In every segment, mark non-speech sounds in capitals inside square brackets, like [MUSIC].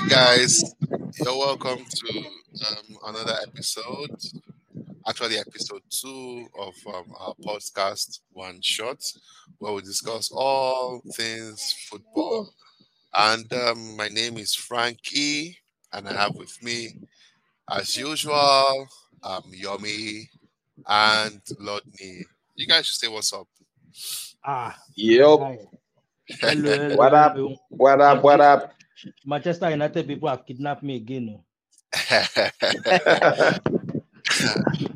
right, guys, you're welcome to um, another episode. Actually, episode two of um, our podcast, One Shot, where we discuss all things football. And um, my name is Frankie, and I have with me, as usual, um, Yomi and Lodney. You guys should say what's up. Ah, Yep. Hello, hello, What up? hello. What up? What up? Manchester United people have kidnapped me again. oh. [LAUGHS]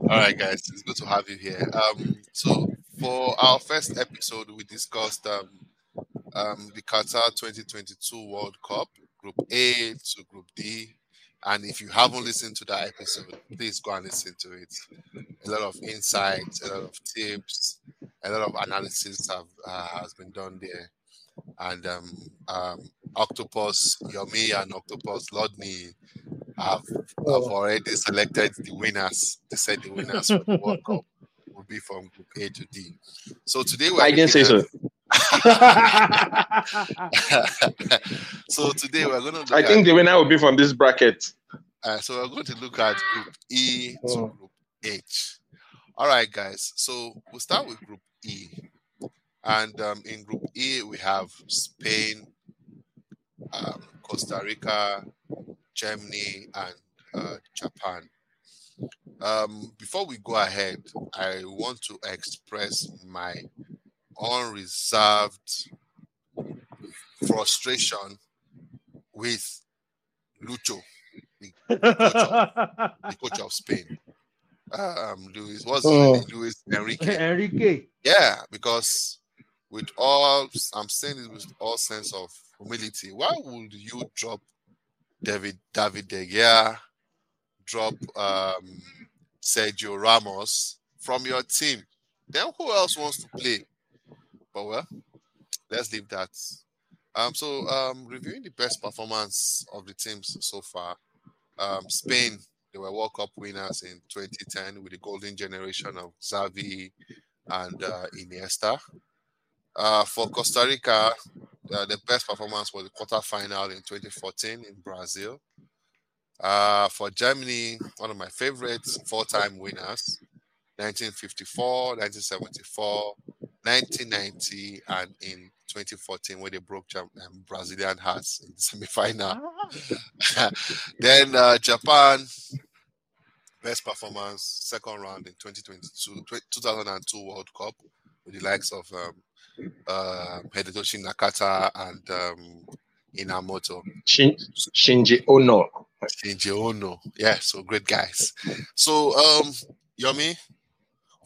All right, guys, it's good to have you here. Um, so for our first episode, we discussed um, um, the Qatar 2022 World Cup, Group A to Group D. And if you haven't listened to that episode, please go and listen to it. A lot of insights, a lot of tips, a lot of analysis have uh, has been done there. And um, um, Octopus Yomi and Octopus Lodney have, have already selected the winners. They said the winners for the World Cup will be from Group A to D. So today we're I didn't say looking so. [LAUGHS] so today we're going to look I at think the winner will be from this bracket. uh, so we're going to look at Group E to Oh. Group H. All right, guys. So we'll start with Group E, and um, in Group E we have Spain, um, Costa Rica, Germany, and uh, Japan. Um, before we go ahead, I want to express my unreserved frustration with Lucho, the the coach of Spain. Um, Luis, what's his Oh. name? Luis Enrique. Enrique. Yeah, because with all I'm saying it with all sense of humility, why would you drop David David De Gea, drop um, Sergio Ramos from your team? Then who else wants to play? But well, let's leave that. Um, so um, reviewing the best performance of the teams so far, um, Spain they were World Cup winners in 2010 with the golden generation of Xavi and uh, Iniesta. Uh, for Costa Rica, uh, the best performance was the quarterfinal in 2014 in Brazil. Uh, for Germany, one of my favorites, four-time winners, 1954, 1974, 1990, and in 2014 when they broke Jam- um, Brazilian hearts in the [LAUGHS] semi-final. [LAUGHS] then uh, Japan, best performance, second round in 2022, 2002 World Cup with the likes of um, uh, Hidetoshi Nakata and um, Inamoto. Shin- Shinji Ono. Shinji Ono. Yeah, so great guys. So, um, Yomi,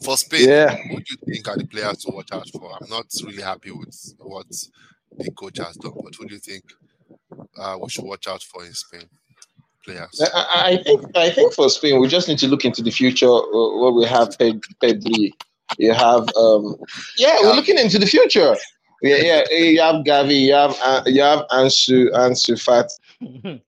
for Spain, Yeah. who do you think are the players to watch out for? I'm not really happy with what the coach has done, but who do you think uh, we should watch out for in Spain? Players. I, I- I think I think for Spain we just need to look into the future uh, where we have Ped- Pedri. You have um yeah, we're looking into the future. Yeah, yeah. You have Gavi, you have uh, you have Ansu Ansu Fat. [LAUGHS]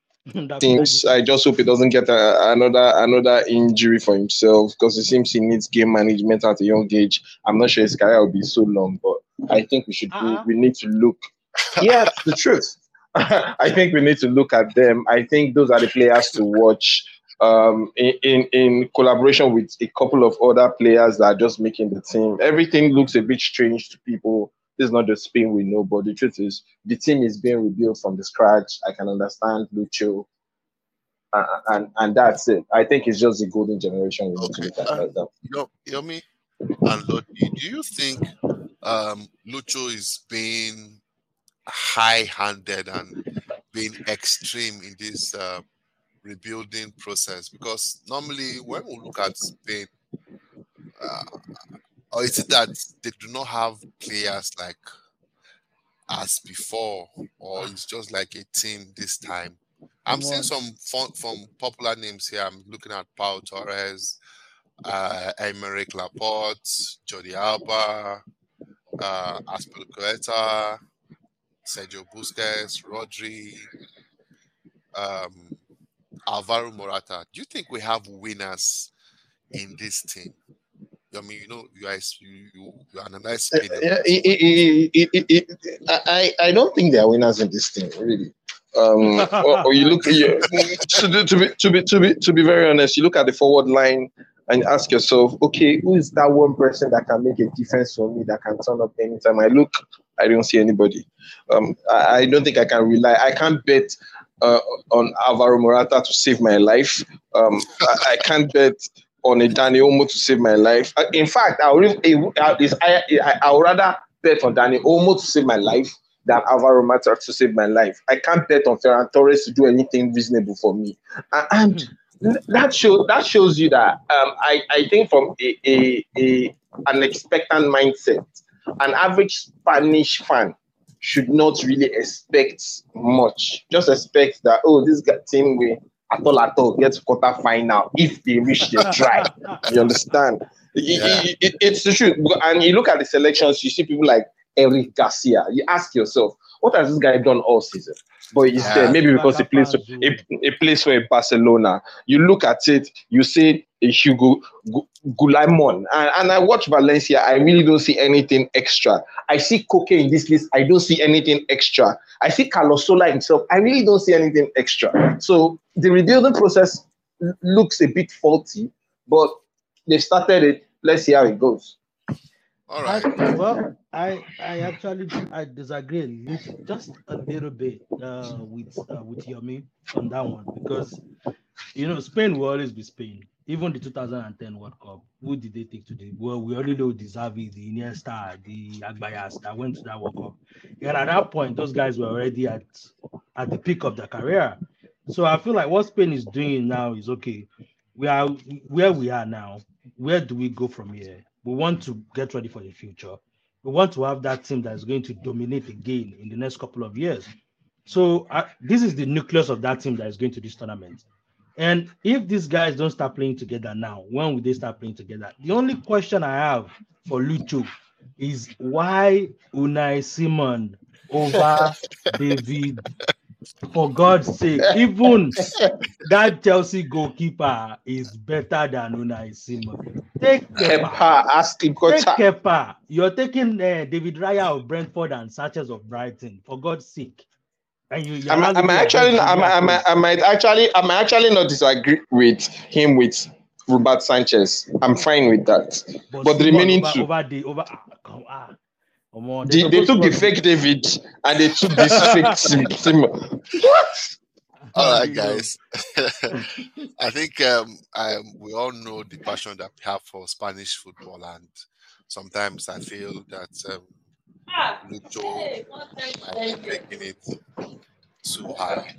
Things. Seems I just hope he doesn't get a, another another injury for himself because it seems he needs game management at a young age. I'm not sure his career will be so long, but I think we should Uh-uh. we need to look. [LAUGHS] Yeah, [LAUGHS] the truth. I think we need to look at them. I think those are the players to watch um, in, in in collaboration with a couple of other players that are just making the team. Everything looks a bit strange to people. This is not the Spain we know, but the truth is the team is being rebuilt from the scratch. I can understand Lucho, uh, and and that's it. I think it's just the golden generation we need to look at. like that. Yo, Yomi and Lodi, do you think um, Lucho is being high-handed and being extreme in this uh, rebuilding process? Because normally, when we look at Spain, uh, or is it that they do not have players like as before, or it's just like a team this time? I'm seeing some fun, from popular names here. I'm looking at Pau Torres, uh, Aymeric Laporte, Jordi Alba, uh, Azpilicueta, Sergio Busquets, Rodri, um, Alvaro Morata. Do you think we have winners in this team? I mean, you know, you guys, you you, you analyze Spain. Yeah, it- it- it- it- it- it- I I don't think there are winners in this team, really. Um, [LAUGHS] or, or you look you, to, to, be to be to be to be very honest, you look at the forward line and ask yourself, okay, who is that one person that can make a difference for me that can turn up anytime I look? I don't see anybody. Um, I, I don't think I can rely. I can't bet uh, on Alvaro Morata to save my life. Um, I, I can't bet on a Dani Olmo to save my life. Uh, In fact, I would, I, I, I would rather bet on Dani Olmo to save my life than Alvaro Morata to save my life. I can't bet on Ferran Torres to do anything reasonable for me. And, and that shows that shows you that um, I, I think from a, a, a an expectant mindset, an average Spanish fan should not really expect much. Just expect that oh, this guy- team will at all at all get to quarter final if they reach the try. [LAUGHS] You understand? It- it- it- it's the truth. And you look at the selections, you see people like Eric Garcia. You ask yourself, what has this guy done all season? But he's Yeah. there, maybe because he plays a, a place for a Barcelona. You look at it, you say a Hugo Gu- Guillamón, and, and I watch Valencia. I really don't see anything extra. I see Koke in this list. I don't see anything extra. I see Carlos Soler himself. I really don't see anything extra. So the rebuilding process looks a bit faulty, but they started it. Let's see how it goes. All I, well, I I actually I disagree just a little bit uh, with uh, with Yomi on that one because you know Spain will always be Spain. Even the 2010 World Cup, who did they take to the well? We already know the Xavi, the Iniesta, the Agbayas that went to that World Cup. And at that point, those guys were already at at the peak of their career. So I feel like what Spain is doing now is okay. We are where we are now. Where do we go from here? We want to get ready for the future. We want to have that team that is going to dominate again in the next couple of years. So uh, this is the nucleus of that team that is going to this tournament. And if these guys don't start playing together now, when will they start playing together? The only question I have for Lucho is why Unai Simon over [LAUGHS] David? For God's sake, [LAUGHS] even that Chelsea goalkeeper is better than Unai Simon. Take Kepa. Ask him, Take. Kepa. You're taking uh, David Raya of Brentford and Sanchez of Brighton. For God's sake. And you, I'm, I'm actually, I'm, I'm. I might actually, I might actually not disagree with him with Robert Sanchez. I'm fine with that. but the remaining over, two- over the over ah, come ah, come on. They, they took the supposed to- fake David and they took this fake Sim. Sim. What? [LAUGHS] All right, guys. [LAUGHS] I think um, I, we all know the passion that we have for Spanish football, and sometimes I feel that um, Lucho might be taking it too high.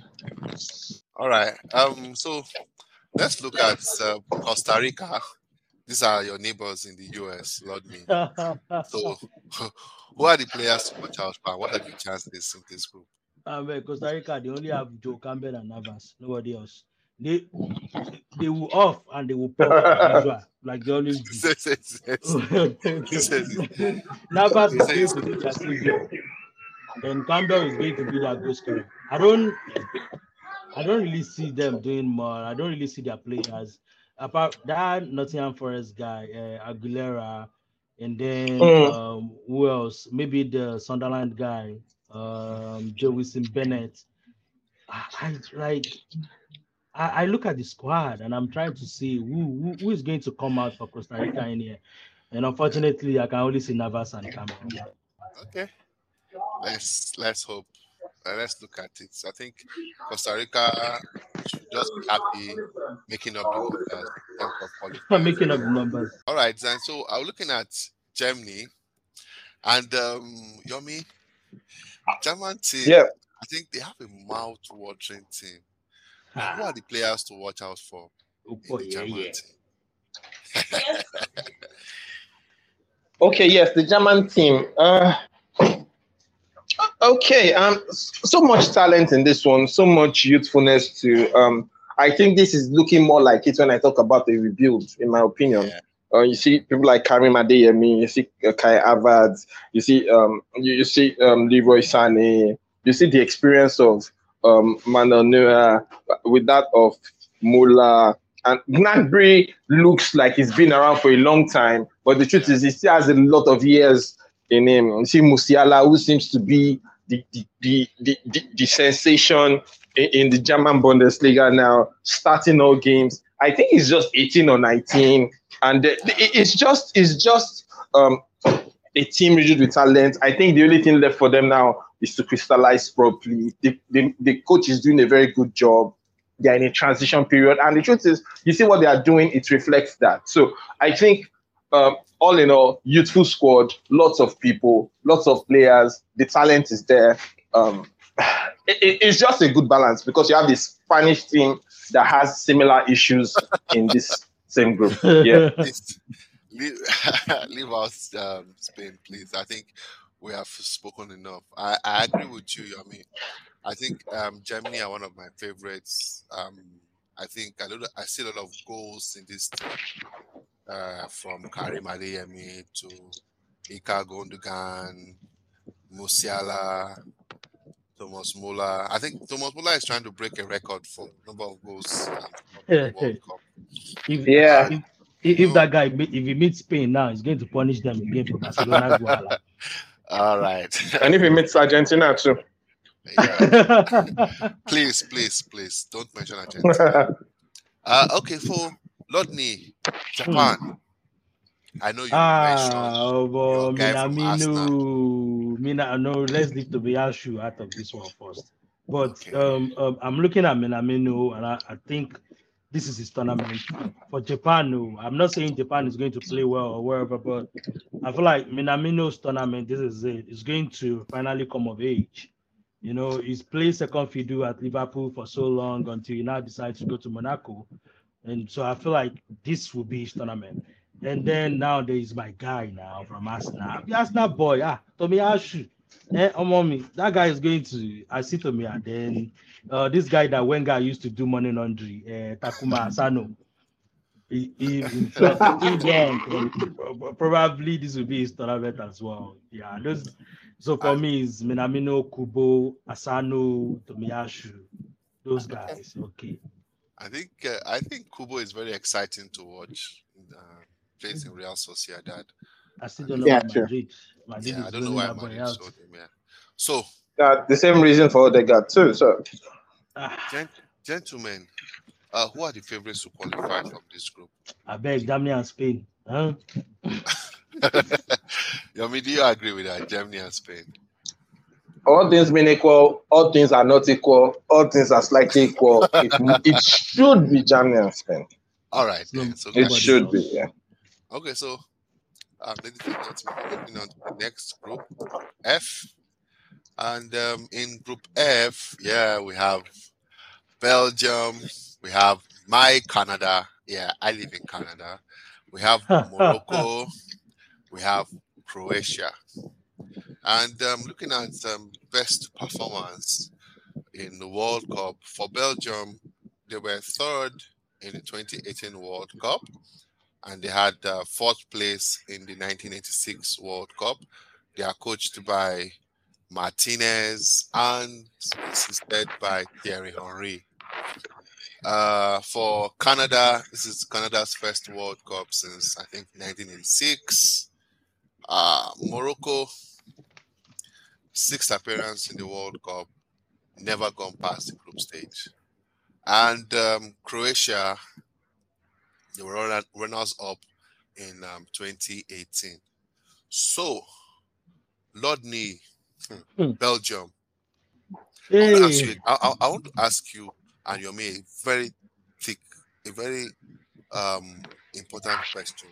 All right. Um. So let's look at uh, Costa Rica. These are your neighbors in the US, Lord me. [LAUGHS] So, who are the players to watch out for? What are the chances in this group? Uh, Costa Rica, they only have Joel Campbell and Navas, nobody else. They they will off and they will pop usual, like they always [LAUGHS] do. Navas is going to be savior. And Campbell is going to be their goal scorer. I don't I don't really see them doing more. I don't really see their players. Apart that Nottingham Forest guy, uh, Aguilera, and then Mm. um, who else? Maybe the Sunderland guy, um, Jewison Bennette. I, I like I, I look at the squad and I'm trying to see who, who who is going to come out for Costa Rica in here. And unfortunately, I can only see Navas and Campbell. Okay. Let's let's hope. Uh, let's look at it. I think Costa Rica should just be happy making up the numbers in terms of qualifying. I'm making up the numbers. All right, then. So I'm looking at Germany and um Yomi. German team. Yeah. I think they have a mouth-watering team. Who are the players to watch out for in Oh, the yeah, German yeah. team? Okay, yes, the German team. Uh, okay, um, so much talent in this one, so much youthfulness to. Um, I think this is looking more like it when I talk about the rebuild, in my opinion. Yeah. Uh, you see people like Karim Adeyemi, you see uh, Kai Havertz, you see um, you, you see um, Leroy Sané, you see the experience of um, Manuel Neuer with that of Muller. And Gnabry looks like he's been around for a long time, but the truth is he still has a lot of years in him. You see Musiala, who seems to be the the the the, the, sensation in, in, the German Bundesliga now, starting all games. I think he's just 18 or 19, and it's just it's just um, a team riddled with talent. I think the only thing left for them now is to crystallize properly. The, the, the coach is doing a very good job. They are in a transition period, and the truth is, you see what they are doing. It reflects that. So I think um, all in all, youthful squad, lots of people, lots of players. The talent is there. Um, [SIGHS] it, it's just a good balance because you have this Spanish team that has similar issues in this same group. Yeah. [LAUGHS] leave, [LAUGHS] leave out um, Spain, please. I think we have spoken enough. I, I agree with you. I mean, I think um, Germany are one of my favorites. Um, I think I, I see a lot of goals in this team uh, from Karim Adeyemi to Ilkay Gundogan, Musiala, Thomas Muller. I think Thomas Muller is trying to break a record for number of goals. If, yeah. If, if, if that guy, if he meets Spain now, he's going to punish them again for Barcelona. [LAUGHS] All right. and if he meets Argentina too. [LAUGHS] Please, please, please don't mention Argentina. [LAUGHS] Uh, okay, for Lodney, Japan. I know you ah, oh, but Minamino, Mina, no, let's leave the Tomiyasu out of this one first. But okay. um, um, I'm looking at Minamino, and I, I, think this is his tournament for Japan. No, I'm not saying Japan is going to play well or wherever, but I feel like Minamino's tournament, this is it. It's going to finally come of age. You know, he's played second fiddle at Liverpool for so long until he now decides to go to Monaco. And so I feel like this will be his tournament. And then now there is my guy now from Arsenal. Arsenal boy, ah, Tomiyasu. Eh, me, that guy is going to I see Tommy and then uh, this guy that Wenger used to do money laundry, uh, Takuma Asano. He, he, again, probably this will be his tournament as well. Yeah, those. So for me, it's Minamino, Kubo, Asano, Tomiyasu, those guys. Okay. I think uh, I think Kubo is very exciting to watch. Uh, plays in Real Sociedad. I still don't know yeah, why Madrid. Madrid yeah, I don't know why Madrid sold him. Yeah. So. Yeah, the same reason for Odegaard too. So. Ah. Gent- gentlemen, uh, who are the favorites to qualify from this group? I beg Germany and Spain. Huh? [LAUGHS] Yomi, do you agree with that? Germany and Spain all things being equal, all things are not equal, all things are slightly equal. it, it should be Germany and Spain. All right. Yeah, so it should be, yeah. Okay, so uh, ladies and gentlemen, moving on to the next group, F. And um, in group F, yeah, we have Belgium, we have my Canada. Yeah, I live in Canada. We have [LAUGHS] Morocco, we have Croatia. And um, looking at um, best performance in the World Cup for Belgium, they were third in the 2018 World Cup, and they had uh, fourth place in the 1986 World Cup. They are coached by Martinez and assisted by Thierry Henry. Uh, for Canada, this is Canada's first World Cup since I think 1986. Uh, Morocco sixth appearance in the World Cup, never gone past the group stage. And um, Croatia, they were runners up in um, 2018. So, Lodney, hmm. Belgium. Hey. I, you, I, I, want to ask you and your a very thick, a very um, important question.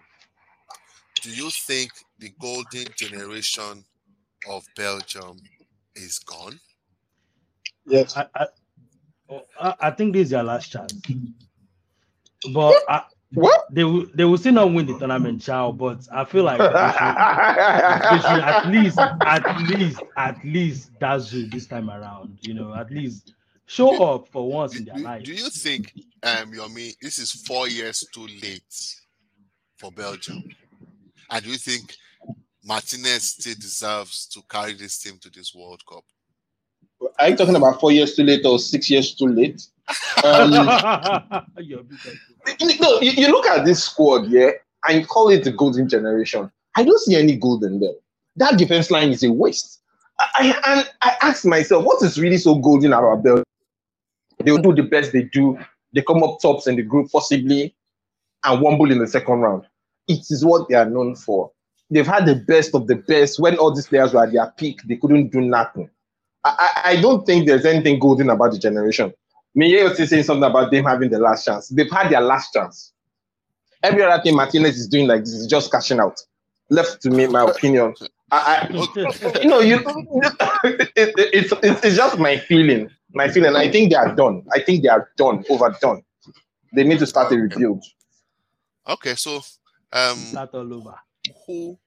Do you think the golden generation of Belgium is gone? Yes. I, I, I think this is their last chance. But I, what they will they will still not win the tournament, child. But I feel like they should, they should at [LAUGHS] least at least at least dazzle this time around. You know, at least show do, up for once do, in their do, life. Do you think um Yomi, this is four years too late for Belgium? And do you think Martinez still deserves to carry this team to this World Cup. Are you talking about four years too late or six years too late? Um, [LAUGHS] no, you, you look at this squad, yeah, and call it the golden generation. I don't see any gold in them. That defense line is a waste. I, and I ask myself, what is really so golden about Belgium? They will do the best they do. They come up tops in the group, possibly, and wumble in the second round. It is what they are known for. They've had the best of the best. When all these players were at their peak, they couldn't do nothing. I, I, don't think there's anything golden about the generation. Miye is saying something about them having the last chance. They've had their last chance. Every other thing Martinez is doing like this is just cashing out. Left to me, my opinion. I, I you know, you, it, [LAUGHS] it, it's, it's it's just my feeling. My feeling. I think they are done. I think they are done, overdone. They need to start a rebuild. Okay, so um, Start all who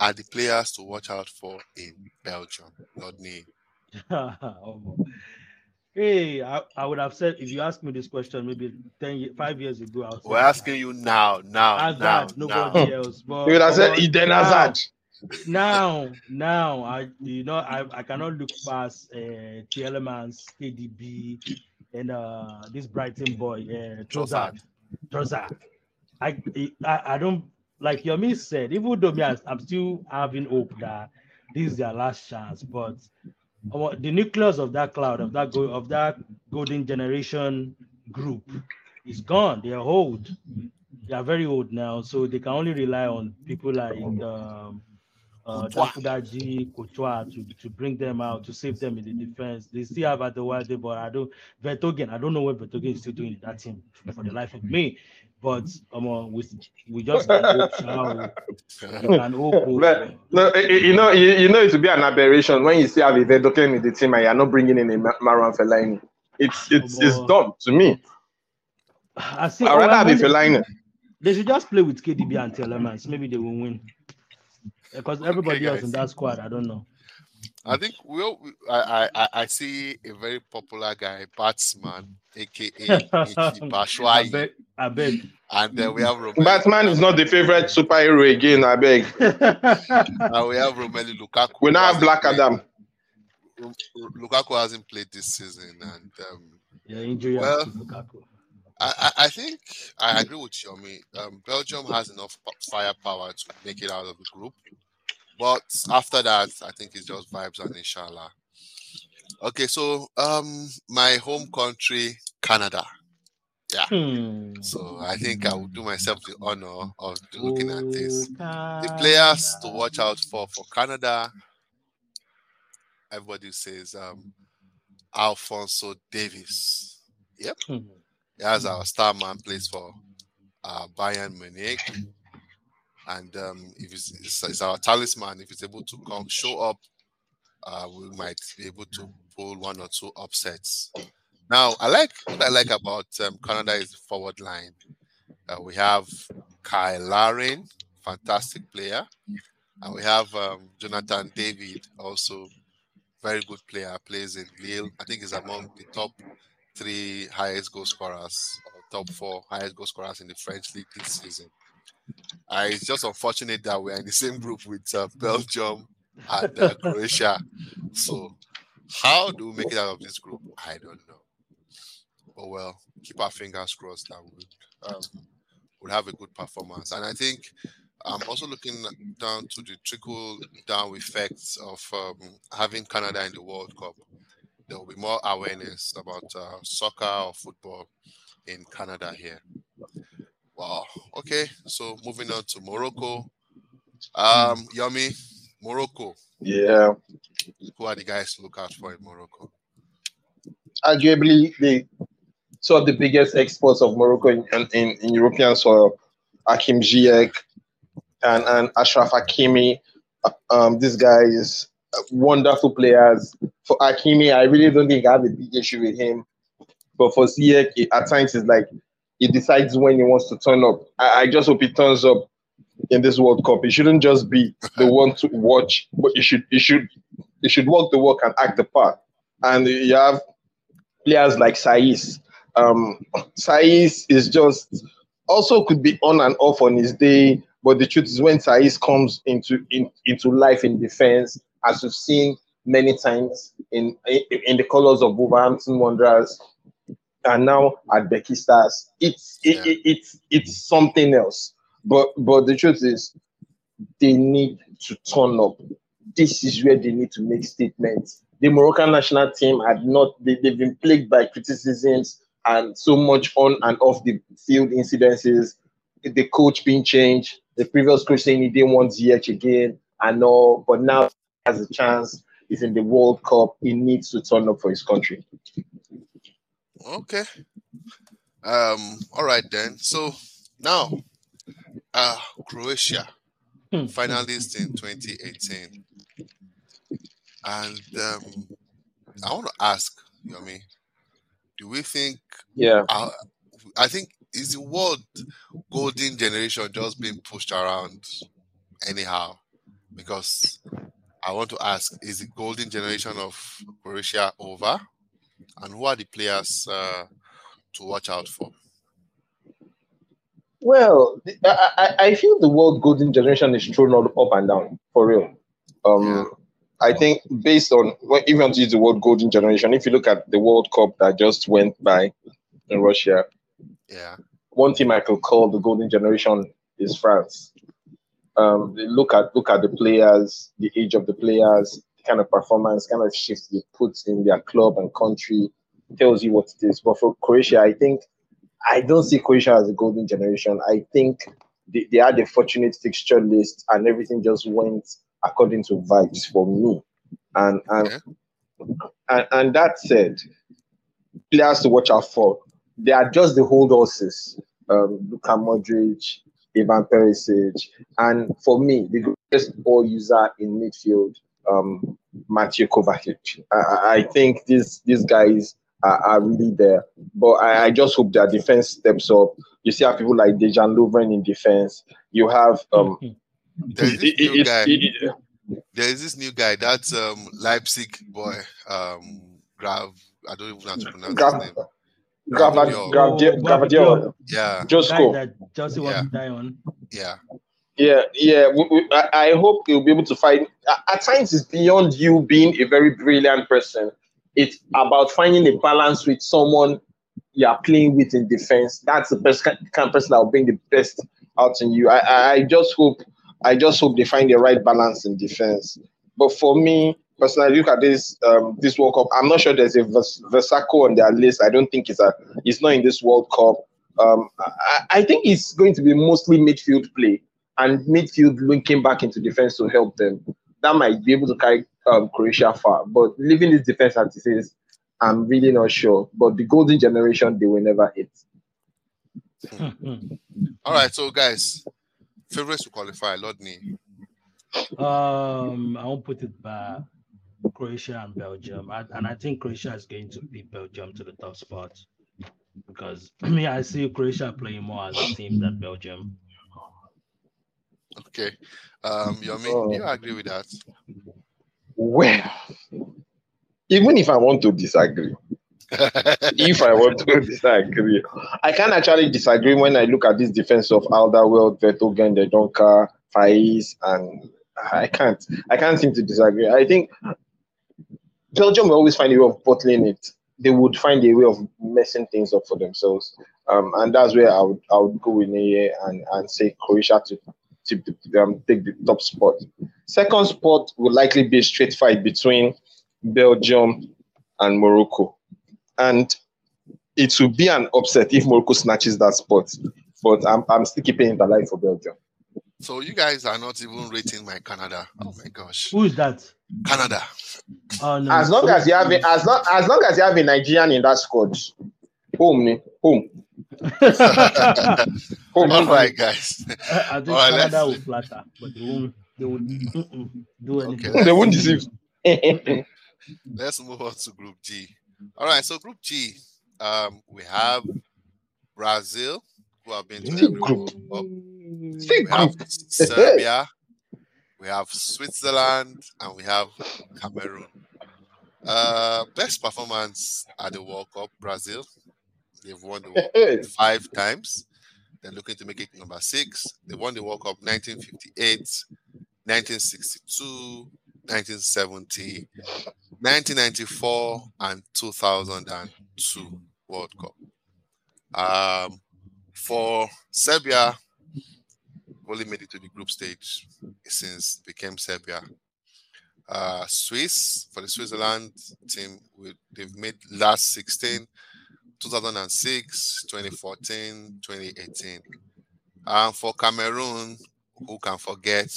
are the players to watch out for in Belgium? Rodney. [LAUGHS] Omo. hey, I, I would have said if you asked me this question maybe 10 ye- five years ago, I would We're asking you now, now, now, Hazard, now. nobody else. But, You would have said Eden now- Hazard. Now, now, I you know I, I cannot look past uh, Tielemans, KDB, and uh this Brighton boy, uh, Trossard. Trossard. I, I I don't like Yomi said. Even though me, I'm still having hope that this is their last chance, but the nucleus of that cloud of that go, of that golden generation group is gone. They are old. They are very old now, so they can only rely on people like um, uh, to, to bring them out to save them in the defense. They still have Adewale, but I don't. Vertonghen, I don't know what Vertonghen is still doing in that team for the life of me. But um, uh, we, we just [LAUGHS] can hope, shall we? [LAUGHS] We can hope. hope. But- No, you know, you, you know, it would be an aberration when you still have a Vedoken in the team and you're not bringing in a Marwan Marouane Fellaini. It's it's it's Omo. dumb to me. I see. I'd rather have a when they- Fellaini. They should just play with KDB and Tielemans. Maybe they will win. Because everybody else in that squad, I don't know. I think we all, we- I, I I- I see a very popular guy, Batsman, aka [LAUGHS] Ike I Bashwai, beg. I beg. and then we have Romelu. Batman is not the favorite superhero again, I beg. [LAUGHS] and we have Romelu Lukaku. We now have Black hasn't Adam. played- Lukaku hasn't played this season, and um, yeah, injury Well, Lukaku. I, I I think I agree with Yomi. Um, Belgium has enough firepower to make it out of the group, but after that, I think it's just vibes and inshallah. Okay, so um, my home country, Canada. Hmm. So I think I will do myself the honor of looking at this. Oh, The players to watch out for for Canada. Everybody says um, Alphonso Davies. Hmm. He has our star man plays for uh, Bayern Munich, and um, if he's, it's, it's our talisman, if he's able to come show up, uh, we might be able to pull one or two upsets. Now, I like what I like about um, Canada is the forward line. Uh, we have Cyle Larin, fantastic player, and we have um, Jonathan David, also very good player, plays in Lille. I think he's among the top three highest goal scorers, or top four highest goal scorers in the French league this season. Uh, it's just unfortunate that we're in the same group with uh, Belgium and uh, Croatia. So, how do we make it out of this group? I don't know. But well, keep our fingers crossed that we'll, um, we'll have a good performance. And I think I'm also looking down to the trickle down effects of um, having Canada in the World Cup there will be more awareness about uh, soccer or football in Canada here. Wow. Okay. So moving on to Morocco. Um, Yummy, Morocco. Yeah. Who are the guys to look out for in Morocco? Arguably, the two of the biggest exports of Morocco in, in, in European soil, Hakim Ziyech and, and Achraf Hakimi. Um, these guys, wonderful players. For Hakimi, I really don't think I have a big issue with him. But for Ziyech, it- at times it's like he decides when he wants to turn up. I, I just hope he turns up in this World Cup. He shouldn't just be the one to watch, but he should he should he should walk the walk and act the part. And you have players like Saïss. Um, Saïss is just also could be on and off on his day, but the truth is when Saïss comes into in, into life in defense, as we've seen many times in in, in the colors of Wolverhampton Wanderers, and now at Beşiktaş, it's it, Yeah. it, it's it's something else. But but the truth is, they need to turn up. this is where they need to make statements. The Moroccan national team had not, they, they've been plagued by criticisms and so much on and off the field incidences, the coach being changed, the previous coach saying he didn't want Ziyech again and all, but now has a chance, he's in the World Cup, he needs to turn up for his country. Okay. Um, all right then. So now uh Croatia, Hmm. finalist in 2018. And um I want to ask, you know what I mean? Do we think Yeah. uh, I think is the word golden generation just being pushed around anyhow? Because I want to ask, is the golden generation of Croatia over? And who are the players uh, to watch out for? Well, I, I, I feel the word golden generation is thrown up and down for real. Um, Yeah. I think based on well, if you want to use the word golden generation, if you look at the World Cup that just went by in Russia, Yeah. one team I could call the golden generation is France. Um, look at look at the players, the age of the players, the kind of performance, kind of shift they put in their club and country tells you what it is. But for Croatia, I think I don't see Croatia as a golden generation. I think they, they had a fortunate fixture list and everything just went according to vibes for me. And and Okay. and, and that said, players to watch out for. They are just the hold horses. Um, Luka Modric, Ivan Perisic, and for me, the greatest ball user in midfield, um, Matthew Kovacic. I, I- I think these these guys are, are really there. But I, I just hope their defense steps up. You see how people like Dejan Lovren in defense. You have um, There's this it- it- new it's- guy. it- There is this new guy. That's um Leipzig boy. Um, Grav. I don't even know how to pronounce Grav- his name. Grava- Gravadiol. Gravadiol- Oh, Gravadiol. Yeah. guy Josko. that Chelsea wants to die on. Yeah. Yeah, yeah. We, we, I, I hope you'll be able to find. At, at times, it's beyond you being a very brilliant person. It's about finding a balance with someone you are playing with in defense. That's the best kind kind of person that will bring the best out in you. I, I, I just hope, I just hope they find the right balance in defense. But for me personally, look at this um, this World Cup. I'm not sure there's a Vers- Versaco on their list. I don't think it's a. It's not in this World Cup. Um, I, I think it's going to be mostly midfield play and midfield linking back into defense to help them. That might be able to carry um, Croatia far. But leaving this defense as it is, I'm really not sure. But the golden generation, they will never hit. All right. So guys, favorites to qualify. Lordney. Um, I won't put it by Croatia and Belgium, I, and I think Croatia is going to beat Belgium to the top spot because [CLEARS THROAT] me, I see Croatia playing more as a team than Belgium. Okay. Um, Yomi, Oh. do you agree with that? Well, even if I want to disagree, [LAUGHS] if I want to [LAUGHS] disagree, I can actually disagree when I look at this defense of Alderweireld, Vertonghen, Donka, Faes, and I can't. I can't seem to disagree. I think Belgium will always find a way of bottling it. They would find a way of messing things up for themselves, um, and that's where I would I would go in here and and say Croatia to. To um, take the top spot. Second spot will likely be a straight fight between Belgium and Morocco. And it will be an upset if Morocco snatches that spot. But I'm, I'm still keeping it alive for Belgium. So you guys are not even rating my Canada. Oh my gosh. Who is that? Canada. Oh no! As long as you have a, as long as long as you have a Nigerian in that squad, home, ni- home, [LAUGHS] home. All right, guys. I, I think All right, Canada let's- will flatter, but they won't. They will do anything. Okay. They won't deceive. [LAUGHS] Let's move on to Group G. All right, so Group G, um, we have Brazil, who have been to every Group. World Cup. We have. Serbia, we have Switzerland, and we have Cameroon. Uh, best performance at the World Cup, Brazil. They've won the World Cup five times. They're looking to make it number six. They won the World Cup 1958, 1962, 1970, 1994, and 2002 World Cup. Um, for Serbia, only made it to the group stage since became Serbia. uh, Swiss for the Switzerland team. We, they've made last 16, 2006, 2014, 2018. And for Cameroon, who can forget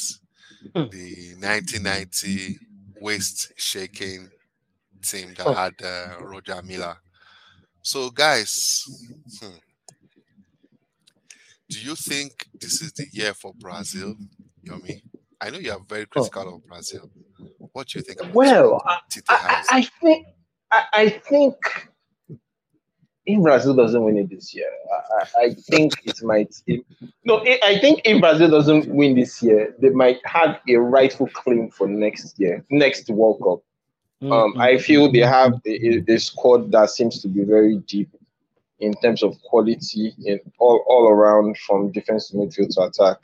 the 1990 waist shaking team that had uh, Roger Milla. So, guys, hmm, do you think this is the year for Brazil, Yomi? I know you are very critical of Brazil. What do you think? well, I, I, I, think I, I, think if Brazil doesn't win it this year, I, think it might. It, no, I think if Brazil doesn't win this year, they might have a rightful claim for next year, next World Cup. Mm-hmm. Um, I feel they have a, a, squad that seems to be very deep in terms of quality in all, all around from defense to midfield to attack.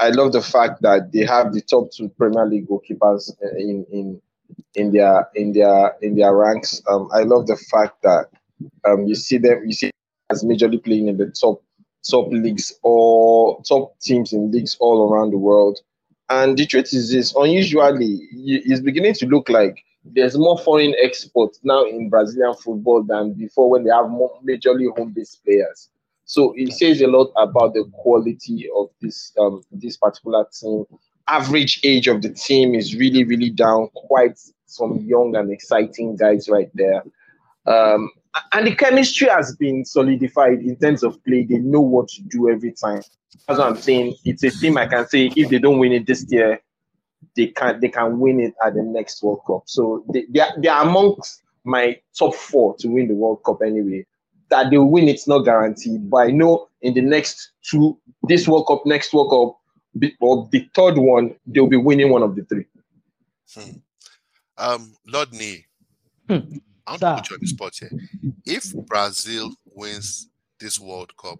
I love the fact that they have the top two Premier League goalkeepers in in in their in their in their ranks. Um, I love the fact that um, you see them you see as majorly playing in the top top leagues or top teams in leagues all around the world. And the truth is this: unusually, it's beginning to look like there's more foreign exports now in Brazilian football than before when they have more majorly home-based players. So it says a lot about the quality of this um, this particular team. Average age of the team is really, really down. Quite some young and exciting guys right there. Um, and the chemistry has been solidified in terms of play. They know what to do every time. That's what I'm saying. It's a team I can say if they don't win it this year, they can they can win it at the next World Cup. So they, they, are, they are amongst my top four to win the World Cup anyway. That they'll win it's not guaranteed, but I know in the next two, this World Cup, next World Cup, or the third one, they'll be winning one of the three. Hmm. Um, Lord Nee, hmm. I want to put you on the spot here. If Brazil wins this World Cup,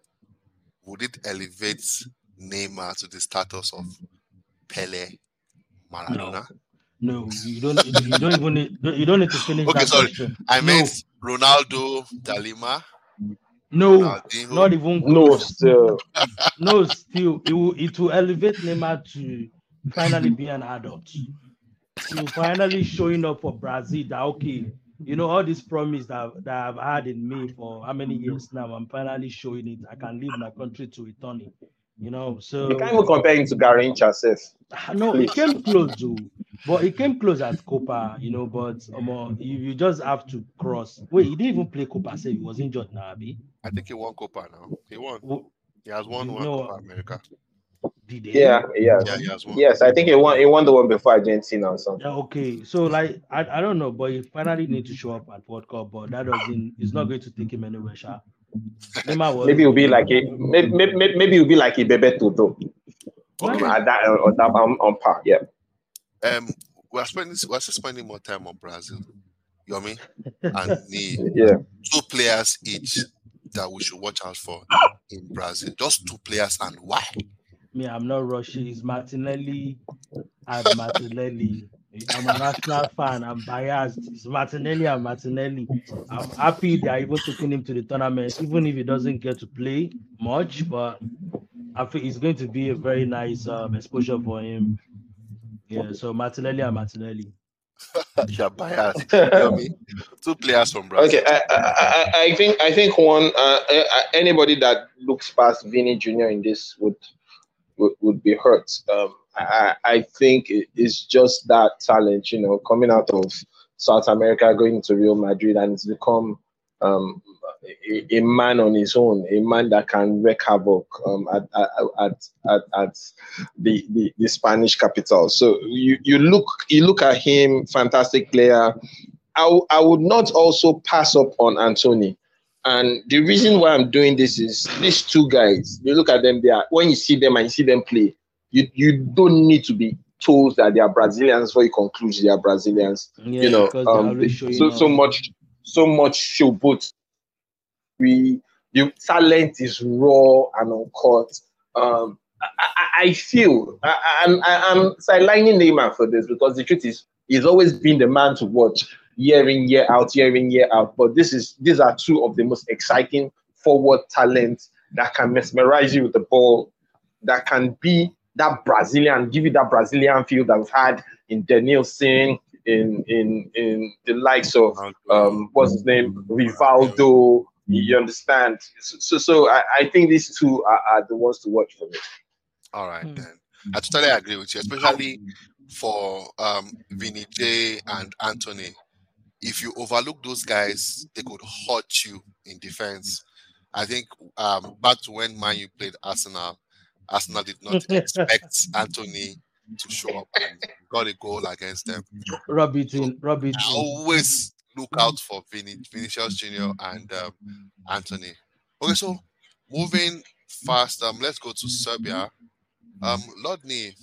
would it elevate Neymar to the status of Pele Maradona? No, no you don't. You don't even. Need, you don't need to finish. Okay, sorry. Question. I meant no. Ronaldo, Dalima. No, Ronaldinho. not even. No, still. no, still. It will. It will elevate Neymar to finally be an adult. To finally showing up for Brazil. That okay. You know all this promise that, that I've had in me for how many years now. I'm finally showing it. I can leave my country to return it. You know, so you can't even compare him to Garrincha yourself. Ah, no, he came close to, but he came close at Copa, you know. But um, you, you just have to cross. Wait, he didn't even play Copa. Say he was injured now, Abi. I think he won Copa now. He won. he has won one know, Copa America. Did he? Yeah, yeah, yeah. He has won. Yes, I think he won. He won the one before Argentina or something. Yeah, okay. So like, I, I don't know, but he finally need to show up at World Cup. But that doesn't. It's not going to take him anywhere, sha maybe it'll be like a maybe maybe, maybe it'll be like a Bebeto though. Okay. At that on that on, on par, yeah. Um, we're spending we're spending more time on Brazil, Yomi, and [LAUGHS] me. Yeah. Two players each that we should watch out for in Brazil. Just two players and why? Me, I'm not rushing. It's Martinelli and [LAUGHS] Martinelli. I'm an Arsenal fan. I'm biased. It's Martinelli and Martinelli. I'm happy they are even taking him to the tournament, even if he doesn't get to play much. But I think it's going to be a very nice um, exposure for him. Yeah, so Martinelli and Martinelli. [LAUGHS] You're biased. Two players from Brazil. Okay, I, I, I think I think one uh, anybody that looks past Vinny Jr. in this would would, would be hurt. Um, I, think it's just that talent, you know, coming out of South America, going to Real Madrid, and it's become um, a, a, man on his own, a man that can wreak havoc um, at, at, at, at, the, the, the, Spanish capital. So you, you look you look at him, fantastic player. I, I would not also pass up on Antony. And the reason why I'm doing this is these two guys, you look at them, they are when you see them and you see them play, you you don't need to be told that they are Brazilians before you conclude they are Brazilians. Yeah, you know, um, so so much so much show but we the talent is raw and uncut. Um, I, I, feel I, I'm I'm sidelining Neymar for this because the truth is he's always been the man to watch year in year out, year in year out. But this is these are two of the most exciting forward talents that can mesmerize you with the ball, that can be that Brazilian, give you that Brazilian feel that we've had in Denilson, in in in the likes of um what's his name, Rivaldo. You understand? So so, so I, I think these two are, are the ones to watch for me. All right mm. then. I totally agree with you, especially for um Vinny J and Antony. If you overlook those guys, they could hurt you in defense. I think um back to when Man U played Arsenal, Arsenal did not [LAUGHS] expect Antony to show up and got a goal against them. Robertson, so always look out for Vin- Vinicius Junior and um, Antony. Okay, so moving fast, um, let's go to Serbia. Um, Lodny,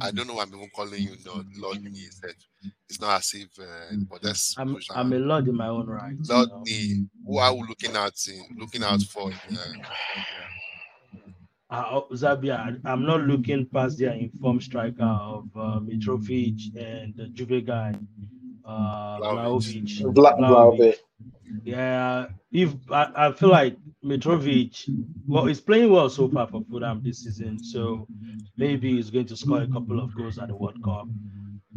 I don't know why I'm even calling you Lord, Lodny. It's not as if, uh, but that's. I'm, I'm a Lord in my own right. Lodny, who are we looking at? Looking out for? Uh, uh, Zabia, I'm not looking past their informed striker of uh, Mitrovic and the Juve guy, uh, Vlahovic. Yeah, if I, I feel like Mitrovic, well, he's playing well so far for Fulham this season, so maybe he's going to score a couple of goals at the World Cup.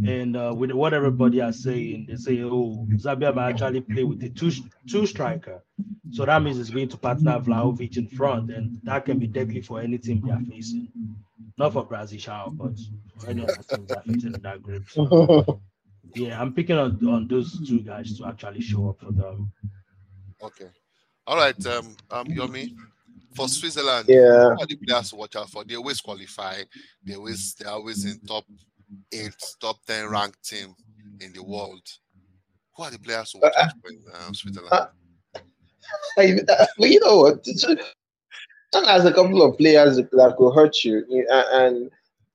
And uh, with what everybody are saying, they say, oh, Zabia might actually play with the two two striker. So that means it's going to partner Vlahovic in front, and that can be deadly for any team they are facing. Not for Brazil, but for any other teams that are facing in that group. So, [LAUGHS] yeah, I'm picking on, on those two guys to actually show up for them. Okay. All right, um, um, Yomi, for Switzerland, yeah, what are the players to watch out for? They always qualify. They always they're always in top eight, top ten ranked team in the world. Who are the players who uh, in um, Switzerland? Uh, well, you know what? has a couple of players that could hurt you, and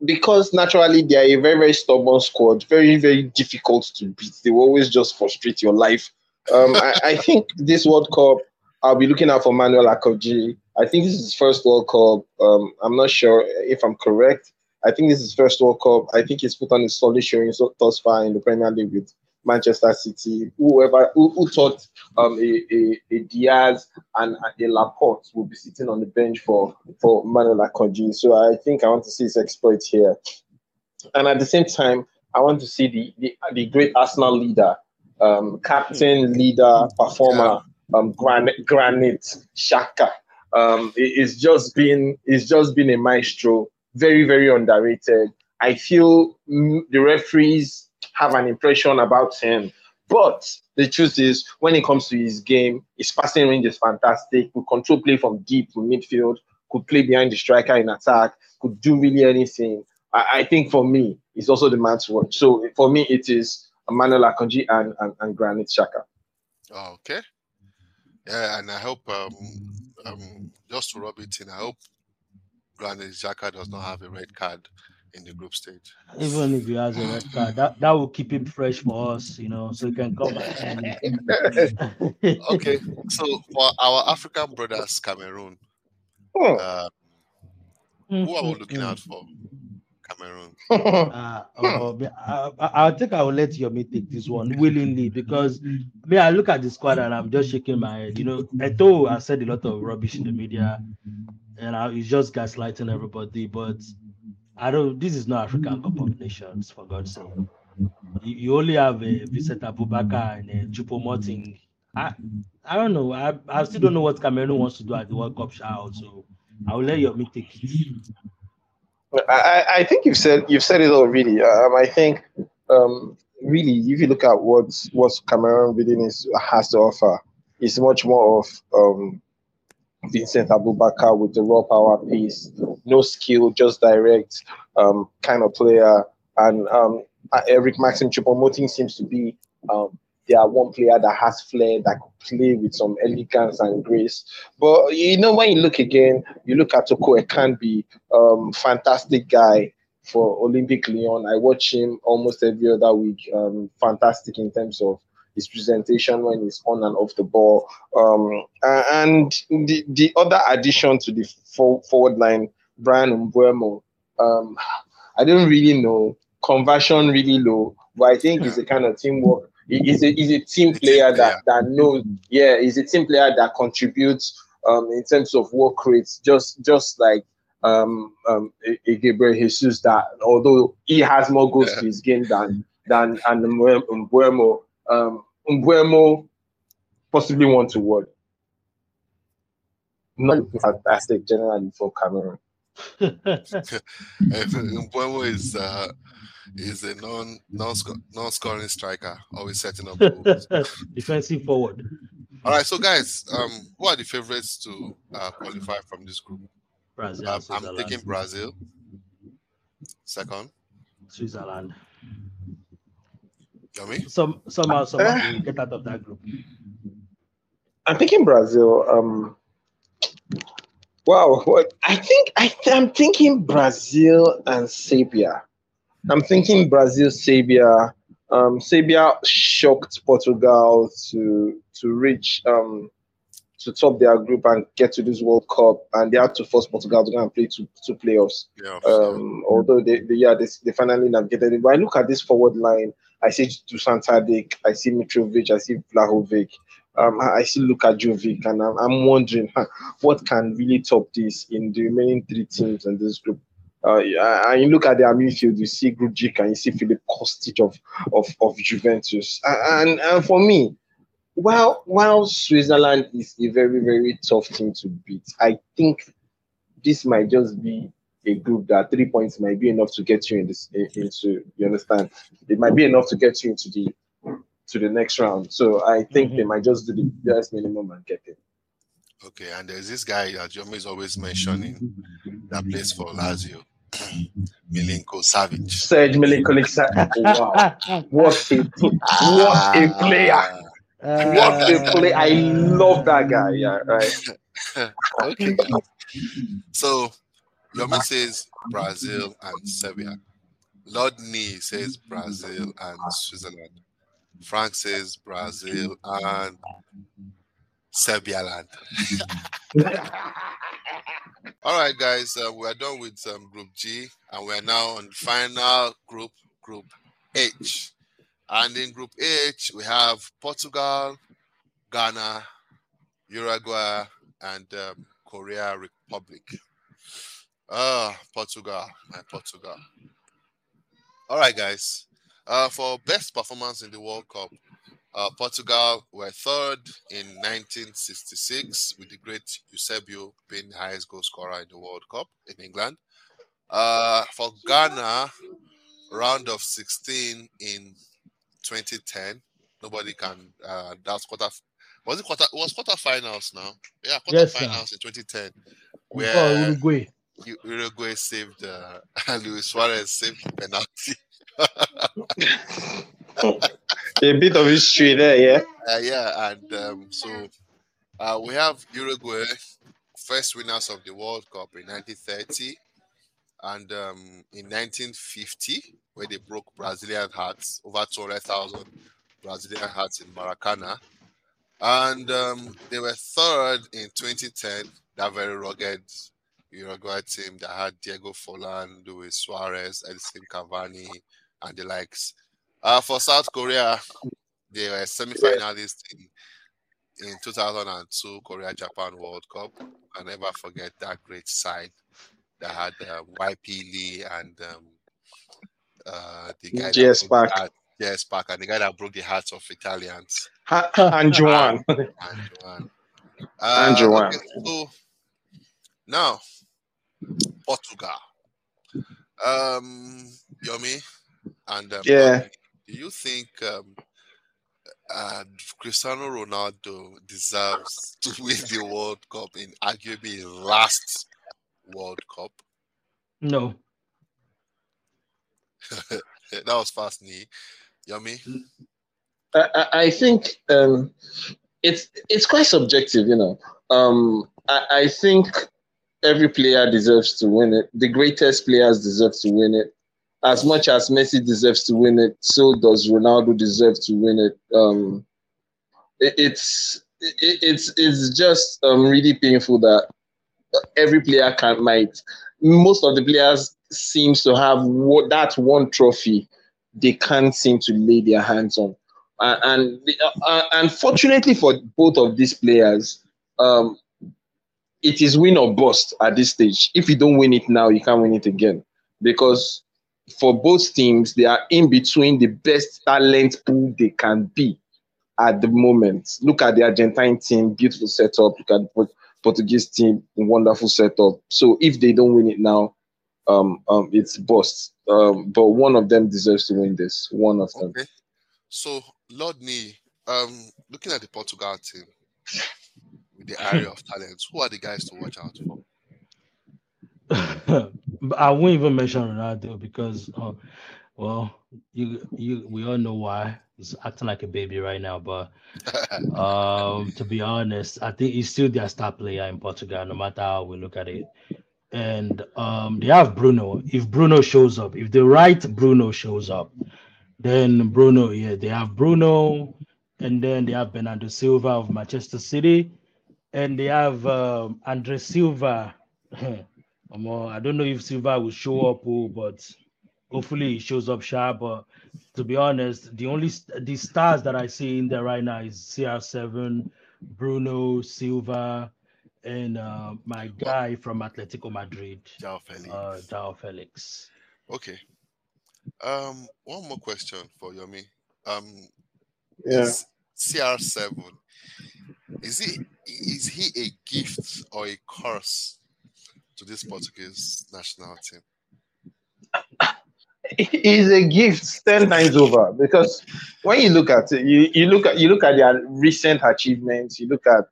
because naturally they are a very very stubborn squad, very very difficult to beat. They will always just frustrate your life. Um, I, I, think this World Cup, I'll be looking out for Manuel Akanji. I think this is his first World Cup. Um, I'm not sure if I'm correct. I think this is first World Cup. I think he's put on a solid showing so, thus far in the Premier League with Manchester City. Whoever who, who thought um, a, a, a, Dias and a Laporte will be sitting on the bench for for Manuel Akanji. So I think I want to see his exploit here. And at the same time, I want to see the the, the great Arsenal leader, um, captain, leader, performer, um, Granit, Granit Xhaka. Um, it's just been it's just been a maestro very, very underrated. I feel the referees have an impression about him. But the truth is, when it comes to his game, his passing range is fantastic. Could control play from deep to midfield, could play behind the striker in attack, could do really anything. I, I think for me, it's also the man to watch. So for me, it is Emmanuel Akanji and, and, and Granit Xhaka. okay. Yeah, and I hope um, um, just to rub it in, I hope Granit Xhaka does not have a red card in the group stage. Even if he has a red card, that, that will keep him fresh for us, you know, so he can come back. [LAUGHS] okay, so for our African brothers, Cameroon, uh, who are we looking out for? Cameroon. [LAUGHS] uh, oh, I, I, think I will let Yomi take this one willingly because me, I look at the squad and I'm just shaking my head. You know, I thought I said a lot of rubbish in the media and I, it's just gaslighting everybody. But I don't. This is not African Cup of Nations, for God's sake. You, you only have a Vincent Aboubakar and a Choupo-Moting. I I don't know. I, I still don't know what Cameroon wants to do at the World Cup shout. So I will let you take it. I, I think you've said you've said it already. Um, I think um, really, if you look at what what Cameroon really has to offer, it's much more of um, Vincent Aboubakar with the raw power piece, no skill, just direct um, kind of player. And um, Eric Maxim Choupo-Moting seems to be um, they are one player that has flair that could play with some elegance and grace. But you know, when you look again, you look at Toko Ekambi, um, fantastic guy for Olympic Lyon. I watch him almost every other week. Um, fantastic in terms of his presentation when he's on and off the ball. Um, and the, the other addition to the forward line, Bryan Mbeumo, um, I don't really know. Conversion really low, but I think he's a kind of teamwork. He's a, he's a team player that, that knows, yeah, he's a team player that contributes um, in terms of work rates, just just like um, um, Gabriel Jesus that although he has more goals yeah. to his game than than and Mbeumo, um, Mbeumo possibly one to word. Not fantastic generally for Cameroon. [LAUGHS] Mbeumo is uh, is a non non non scoring striker, always setting up goals. [LAUGHS] Defensive forward. All right, so guys, um, who are the favorites to uh, qualify from this group? Brazil. Um, I'm taking Brazil. Second. Switzerland. Yummy. Some somehow somehow uh, get out of that group. I'm thinking Brazil. Um, wow, what I think I I'm thinking Brazil and Serbia. I'm thinking Brazil, Serbia. Um, Serbia shocked Portugal to to reach um, to top their group and get to this World Cup, and they had to force Portugal to go and play two, two playoffs. Yeah, um, although they, they, yeah they, they finally navigated it. But I look at this forward line, I see Dusan Tadic, I see Mitrovic, I see Vlahovic. Um, I look at Jovic and I'm, I'm wondering what can really top this in the remaining three teams in this group. Uh, and you look at their midfield, you see Grujic and you see Filip Kostic of, of, of Juventus. And, and for me, while while Switzerland is a very very tough team to beat, I think this might just be a group that three points might be enough to get you in this into you understand it might be enough to get you into the to the next round. So I think mm-hmm. they might just do the best minimum and get it. Okay, and there's this guy that Jomi is always mentioning that plays for Lazio. [CLEARS THROAT] Milinko Savic. Serge Milinkovic Savic. [LAUGHS] Wow. what a what a player. Uh, what a player. I love that guy. Yeah, right. [LAUGHS] okay. So, Yomi says Brazil and Serbia. Lord Nee says Brazil and Switzerland. Frank says Brazil and Serbia land. [LAUGHS] All right, guys, uh, we are done with um, Group G, and we are now on final group, Group H. And in Group H, we have Portugal, Ghana, Uruguay, and um, Korea Republic. Ah, Portugal, my Portugal. All right, guys. Uh, for best performance in the World Cup, uh, Portugal were third in 1966 with the great Eusebio being the highest goal scorer in the World Cup in England. Uh, for Ghana, round of 16 in 2010. Nobody can. Uh, that's quarter. Was it quarter? It was quarterfinals now. Yeah, quarterfinals yes, in 2010. Where Uruguay. Uruguay saved uh, [LAUGHS] Luis Suarez saved the penalty. [LAUGHS] a bit of history there, yeah. Uh, yeah, and um, so uh, we have Uruguay, first winners of the World Cup in 1930, and um, in 1950, where they broke Brazilian hearts, over 200,000 Brazilian hearts in Maracana. And um, they were third in 2010, that very rugged Uruguay team that had Diego Forlan, Luis Suarez, Edinson Cavani, and the likes. Uh, for South Korea, they were semi-finalists in, in 2002 Korea Japan World Cup. I never forget that great side that had uh, YP Lee and um, uh, the guy JS Park. JS Park, and the guy that broke the hearts of Italians. Ha- and Juan. and Juan. Uh, and Juan. Okay, so now, Portugal. Um, Yomi and um, yeah. Do you think um, uh, Cristiano Ronaldo deserves to [LAUGHS] win the World Cup in arguably his last World Cup? No. [LAUGHS] that was fast, knee. Yummy. I, I think um, it's it's quite subjective, you know. Um, I, I think every player deserves to win it. The greatest players deserve to win it. As much as Messi deserves to win it, so does Ronaldo deserve to win it. Um, it it's it, it's it's just um, really painful that every player can might. Most of the players seems to have what, that one trophy they can't seem to lay their hands on. Uh, and uh, uh, unfortunately for both of these players, um, it is win or bust at this stage. If you don't win it now, you can't win it again because for both teams, they are in between the best talent pool they can be at the moment. Look at the Argentine team, beautiful setup. Look at the Portuguese team, wonderful setup. So if they don't win it now, um, um, it's bust. Um, but one of them deserves to win this. One of them. So Lord um, looking at the Portugal team the area [LAUGHS] of talents, who are the guys to watch out for? I won't even mention Ronaldo because, uh, well, you you we all know why he's acting like a baby right now. But [LAUGHS] um, to be honest, I think he's still their star player in Portugal, no matter how we look at it. And um, they have Bruno. If Bruno shows up, if the right Bruno shows up, then Bruno, yeah, they have Bruno, and then they have Bernardo Silva of Manchester City, and they have um, Andre Silva. [LAUGHS] I don't know if Silva will show up, oh, but hopefully he shows up sharp. But to be honest, the only the stars that I see in there right now is CR7, Bruno Silva, and uh, my guy from Atletico Madrid, João Felix. Uh, João Felix. Okay. Um, one more question for Yomi. Um, Yeah. CR7 is he is he a gift or a curse to this Portuguese national team? is a gift ten times over because when you look at it, you, you look at you look at their recent achievements, you look at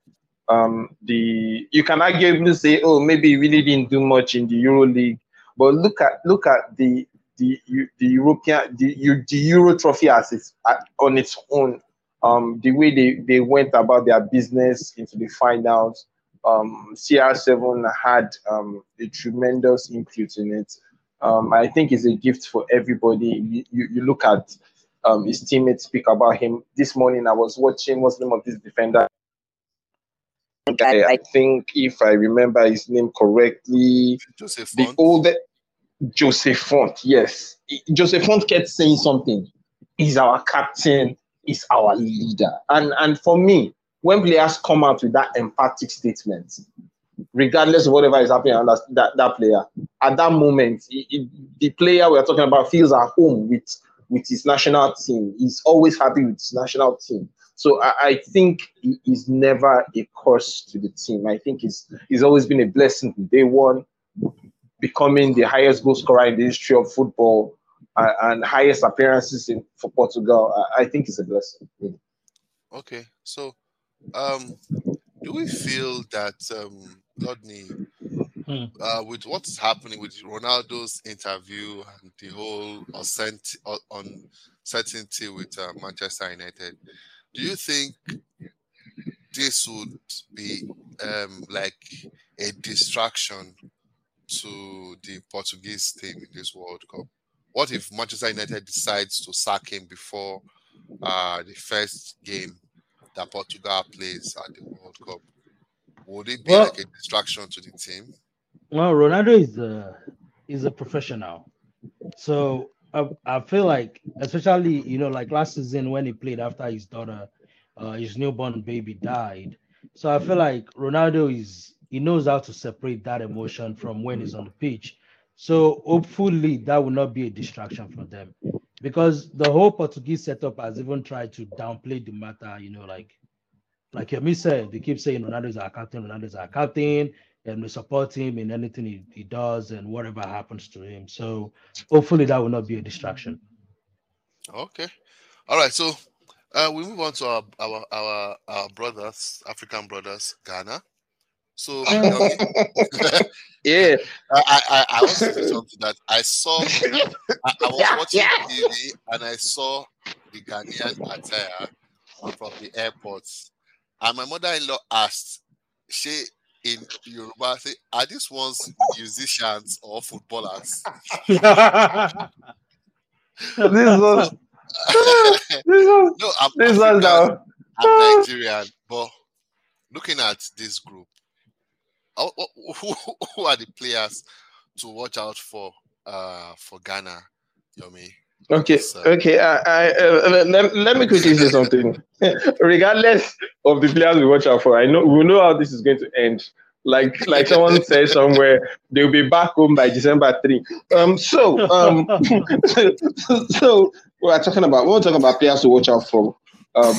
um the you can arguably say, oh, maybe really didn't do much in the Euro League, but look at look at the the the European the the Euro trophy as it's on its own. Um, the way they, they went about their business into the finals, um, CR7 had um, a tremendous input in it. Um, I think it's a gift for everybody. You, you, you look at um, his teammates speak about him. This morning I was watching what's the name of this defender. I, I think if I remember his name correctly, Joseph the Font? older Joseph Font, yes. Joseph Font kept saying something. He's our captain, he's our leader. And and for me, when players come out with that emphatic statement, regardless of whatever is happening around that, that, that player, at that moment, it- it- the player we're talking about feels at home with, with his national team. He's always happy with his national team. So I, I think he is never a curse to the team. I think he's, he's always been a blessing from day one, becoming the highest goal scorer in the history of football uh, and highest appearances in, for Portugal. I, I think it's a blessing. really. Okay, so um, do we feel that um, Rodney, Hmm. uh, with what's happening with Ronaldo's interview and the whole uncert- un- uncertainty with uh, Manchester United, do you think this would be um, like a distraction to the Portuguese team in this World Cup? What if Manchester United decides to sack him before uh, the first game that Portugal plays at the World Cup? Would it be Well- like a distraction to the team? Well, Ronaldo is a is a professional, so I, I feel like, especially you know, like last season when he played after his daughter, uh, his newborn baby died. So I feel like Ronaldo is he knows how to separate that emotion from when he's on the pitch. So hopefully that will not be a distraction for them, because the whole Portuguese setup has even tried to downplay the matter. You know, like like Yemi said, they keep saying Ronaldo is our captain, Ronaldo is our captain and we support him in anything he, he does and whatever happens to him. So hopefully that will not be a distraction. Okay. All right. So uh, we move on to our our our, our brothers, African brothers, Ghana. So [LAUGHS] Yomi, Yeah. [LAUGHS] I, I I want to say something that I saw. I, I was watching TV and I saw the Ghanaian attire from the airport, and my mother-in-law asked, "She in Yoruba say, are these ones musicians or footballers?" [LAUGHS] this was this was no, I'm this was African. I'm Nigerian, but looking at this group, how- who, who, are the players to watch out for uh, for Ghana, Yomi? Okay, So- okay. I, I, uh, let, let me quickly say something. [LAUGHS] Regardless of the players we watch out for, I know we know how this is going to end. like like someone [LAUGHS] said somewhere, they'll be back home by December 3. Um so um [LAUGHS] so, so we're talking about we're talking about players to watch out for. Um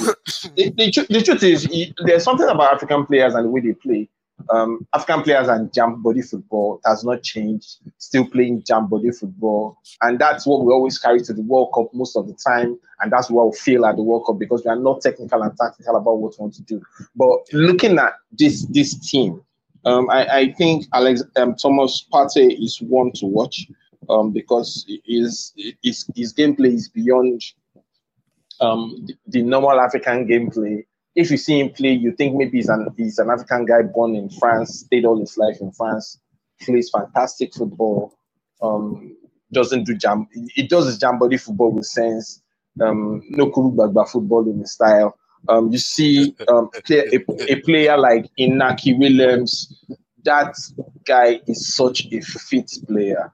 the, the, the truth is there's something about African players and the way they play. Um, African players and jump body football has not changed, still playing jump body football. And that's what we always carry to the World Cup most of the time. And that's what we feel at the World Cup because we are not technical and tactical about what we want to do. But looking at this this team, um, I, I, think Alex um, Thomas Partey is one to watch um, because his, his, his gameplay is beyond um, the, the, normal African gameplay. If you see him play, you think maybe he's an he's an African guy born in France, stayed all his life in France, plays fantastic football. Um, doesn't do jam. He does his jam body football with sense. Um, no kuru bagba football in his style. Um, you see um, a, a player like Inaki Williams. That guy is such a fit player.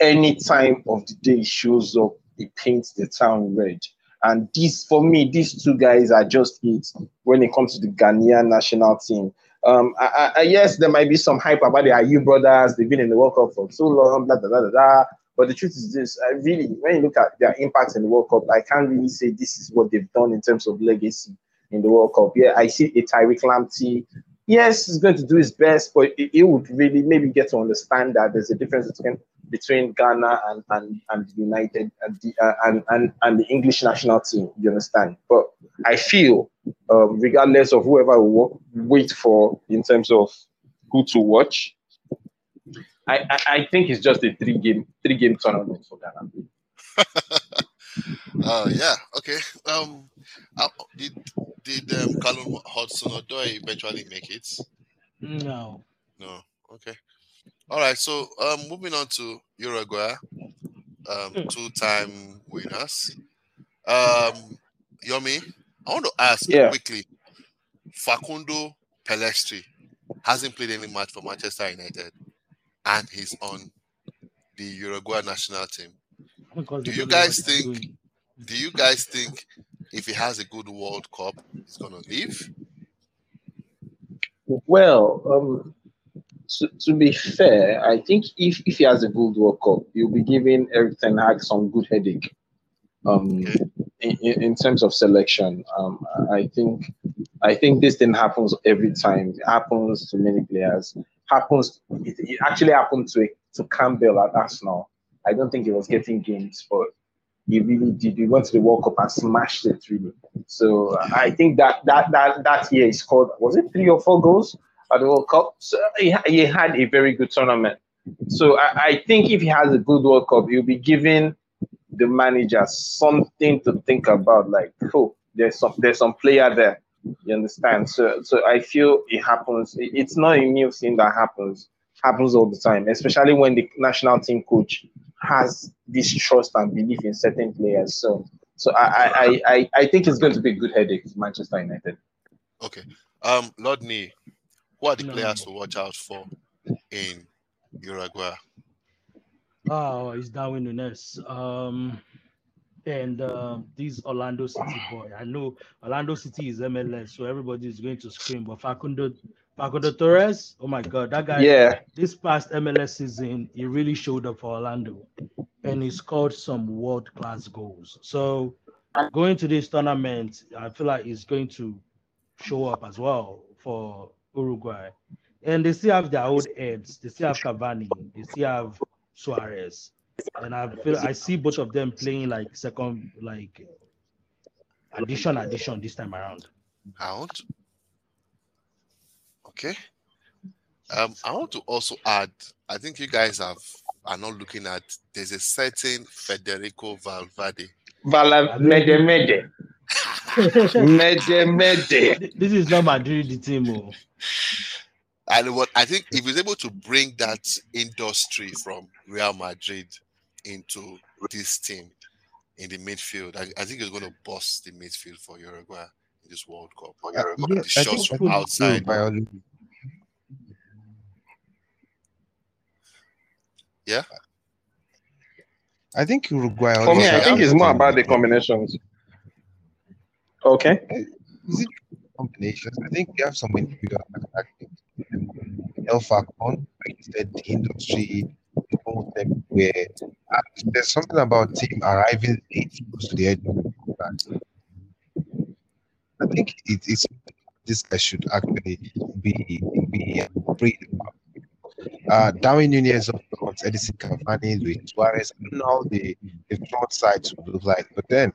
Any time of the day he shows up, he paints the town red. And this, for me, these two guys are just it when it comes to the Ghanaian national team. Um, I, I, yes, there might be some hype about the Ayew brothers. They've been in the World Cup for so long, blah, blah, blah, blah. But the truth is this: I really, when you look at their impact in the World Cup, I can't really say this is what they've done in terms of legacy in the World Cup. Yeah, I see a Tariq Lamptey. Yes, he's going to do his best, but he would really maybe get to understand that there's a difference between between Ghana and and, and the United and the, uh, and, and and the English national team. You understand? But I feel, um, regardless of whoever we wait for in terms of who to watch, I, I, I think it's just a three game three game tournament for Ghana. [LAUGHS] uh, yeah. Okay. Um, uh, did did um, Callum Hudson Odoi eventually make it? No. No. Okay. All right. So, um, moving on to Uruguay, um, hmm. two-time winners. Um, Yomi, I want to ask yeah. quickly. Facundo Pellistri hasn't played any match for Manchester United and he's on the Uruguay national team. Do you guys think? Do you guys think if he has a good World Cup, he's gonna leave? Well, um, to, to be fair, I think if, if he has a good World Cup, you'll be giving Erik Ten Hag some good headache. Um, in, in, terms of selection, um, I think I think this thing happens every time. It happens to many players happens. It, it actually happened to to Campbell at Arsenal. I don't think he was getting games, but he really did. He went to the World Cup and smashed it really. So I think that that that that year he scored was it three or four goals at the World Cup. So he, he had a very good tournament. So I, I think if he has a good World Cup, he'll be giving the manager something to think about. Like, oh, there's some there's some player there. You understand? So, so I feel it happens. It's not a new thing that happens. Happens all the time, especially when the national team coach has this trust and belief in certain players. So, so I, I, I, I think it's going to be a good headache for Manchester United. Okay. Um, Lord Nee, who are the no. players to watch out for in Uruguay? Oh, it's Darwin Nunez. Um, and uh, this Orlando City boy. I know Orlando City is MLS, so everybody is going to scream. But Facundo, Facundo Torres, oh my God, that guy! Yeah. This past MLS season, he really showed up for Orlando, and he scored some world class goals. So going to this tournament, I feel like he's going to show up as well for Uruguay. And they still have their old heads. They still have Cavani. They still have Suarez and I feel I see both of them playing like second, like addition, addition this time around. Out. Okay. Um, I want to also add. I think you guys have are not looking at. There's a certain Federico Valverde. Val Mede Mede. Mede Mede. This is not Madrid the team. Oh. And what I think if he's able to bring that industry from Real Madrid into this team in the midfield. I, I think he's going to bust the midfield for Uruguay in this World Cup. For Uruguay, yeah, the shots from outside. Yeah. I think Uruguay. For me, I think it's more about the combinations. Okay. Is it combinations? I think we have some midfield attacking. El Falcon, like you said, the industry, the whole thing where uh, there's something about him arriving late close to the edge of the contract. I think it, it's this guy should actually be be free about. Uh, Darwin Nunez of course, Edinson Cavani, Luis Suarez. Don't know the, the front side would look like, but then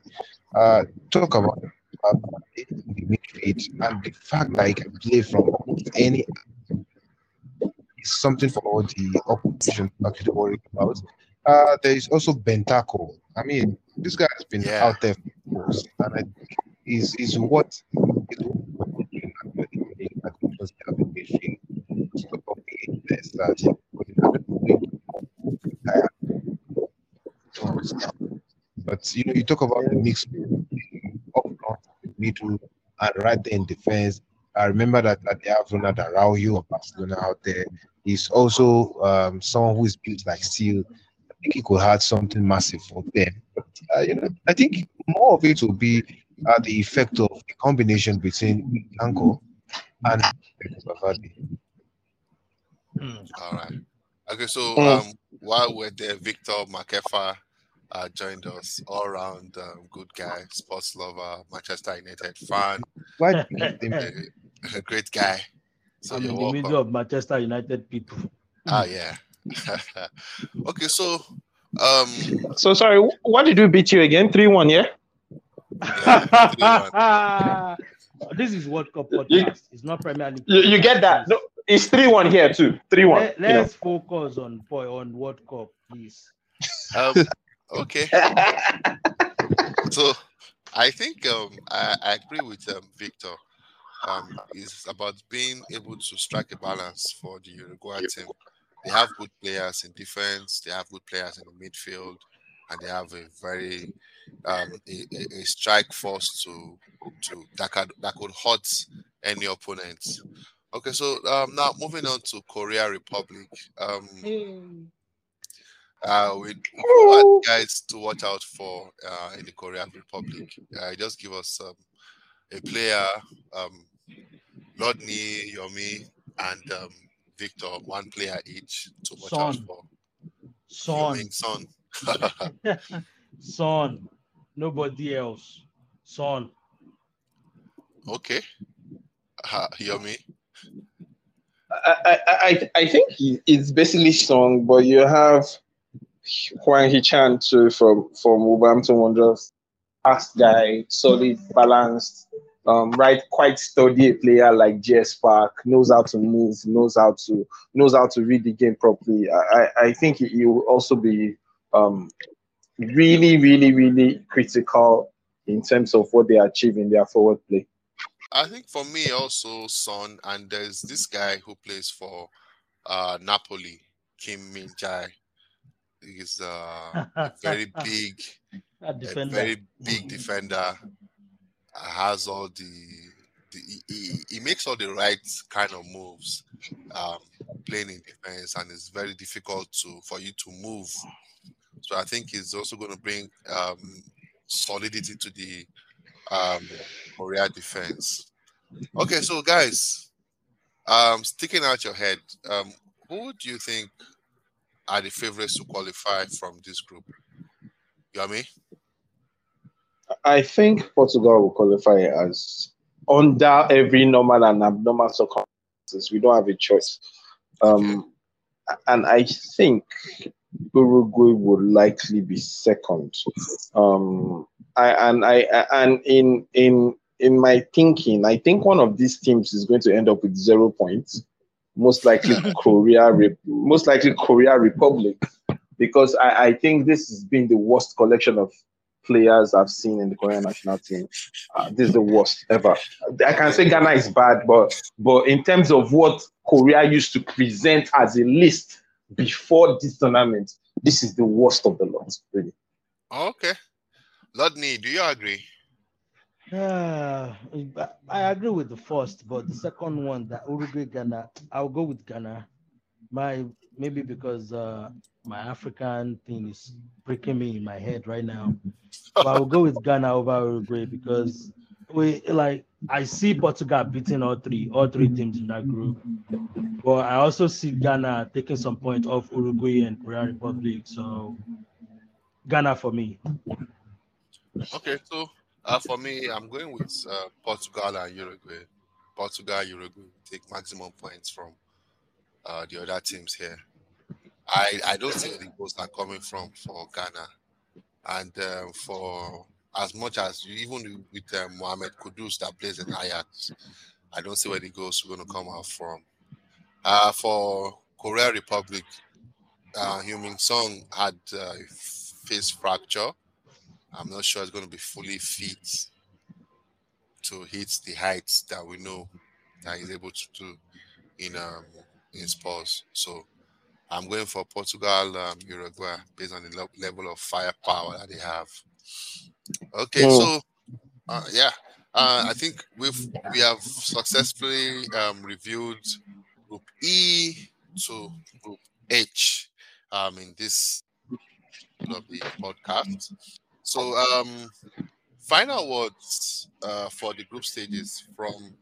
uh, talk about uh, the midfield and the fact that he can play from any is something for the opposition to worry about. Uh, there is also Bentaco. I mean, this guy has been Yeah. out there and I think is is what but you know, you talk about the mix front, middle, and right there in defense. I remember that, that they have Ronald Araujo of Barcelona out there. He's also um, someone who is built like steel. I think he could have something massive for them. But uh, you know, I think more of it will be uh, the effect of the combination between Anko and Bavadi. Hmm. All right. Okay, so um, while we're there, Victor Makefa uh, joined us, all round um, good guy, sports lover, Manchester United fan, Why do you give them a, a great guy. So I'm you're in the middle of Manchester United people. Ah, yeah. [LAUGHS] okay, so um, So sorry, what did we beat you again? Three one, yeah. yeah, [LAUGHS] this is World Cup podcast. You- it's not Premier League. You, you get that? No, it's three one here too. Three one. Let, you know. us focus on boy on World Cup, please. um, okay. [LAUGHS] So I think um, I, I agree with um, Victor. Um, it's about being able to strike a balance for the Uruguay team. They have good players in defense, they have good players in the midfield, and they have a very um, a, a- a strike force to to that could that could hurt any opponent. Okay, so um, now moving on to Korea Republic. Um, uh, we what guys to watch out for uh, in the Korean Republic. Uh, just give us um, a player, um, Lodney, Yomi, and um, Victor, one player each to watch out for. Son, Yomi, son. [LAUGHS] son, nobody else. Son. okay. Uh, Yomi. I, I, I, I think it's basically strong, but you have Hwang Hee-chan too from from Wolverhampton Wanderers. Fast guy, solid, balanced, um, right, quite sturdy player like JS Park, knows how to move, knows how to knows how to read the game properly. I, I, think he, he will also be um, really, really, really critical in terms of what they achieve in their forward play. I think for me also Son, and there's this guy who plays for uh, Napoli, Kim Min Jae. He's uh, [LAUGHS] a very big A a defender. very big defender. Has all the, the he, he, he makes all the right kind of moves, um, playing in defense, and it's very difficult to for you to move. So I think he's also going to bring um, solidity to the um, Korea defense. Okay, so guys, um, sticking out your head, um, who do you think are the favorites to qualify from this group? Yami? I think Portugal will qualify as under every normal and abnormal circumstances. We don't have a choice. Um, and I think Uruguay would likely be second. Um, I, and I and in in in my thinking, I think one of these teams is going to end up with zero points. Most likely [LAUGHS] Korea, Re- most likely Korea Republic, because I, I think this has been the worst collection of players I've seen in the Korean national team. Uh, this is the worst ever. I can say Ghana is bad, but but in terms of what Korea used to present as a list before this tournament, this is the worst of the lot, really. Okay. Lodney, do you agree? [SIGHS] Ah, I agree with the first, but the second one, that Uruguay Ghana, I'll go with Ghana. My maybe because uh, my African thing is breaking me in my head right now. But I'll go with Ghana over Uruguay because we like I see Portugal beating all three, all three teams in that group. But I also see Ghana taking some points off Uruguay and Korea Republic. So Ghana for me. Okay, so uh, for me, I'm going with uh, Portugal and Uruguay. Portugal, Uruguay take maximum points from uh, the other teams here. I I don't see the goals are coming from for Ghana, and um, for as much as you, even with um, Mohamed Kudus that plays in Ajax, I don't see where the goals are going to come out from. Uh, for Korea Republic, uh, Heung-min Son had uh, face fracture. I'm not sure it's going to be fully fit to hit the heights that we know that he's able to do in um, in Spurs. So I'm going for Portugal, um, Uruguay, based on the le- level of firepower that they have. Okay, Mm. so uh, yeah, uh, I think we've we have successfully um, reviewed Group E to Group H um, in this of the podcast. So, um, final words uh, for the group stages from.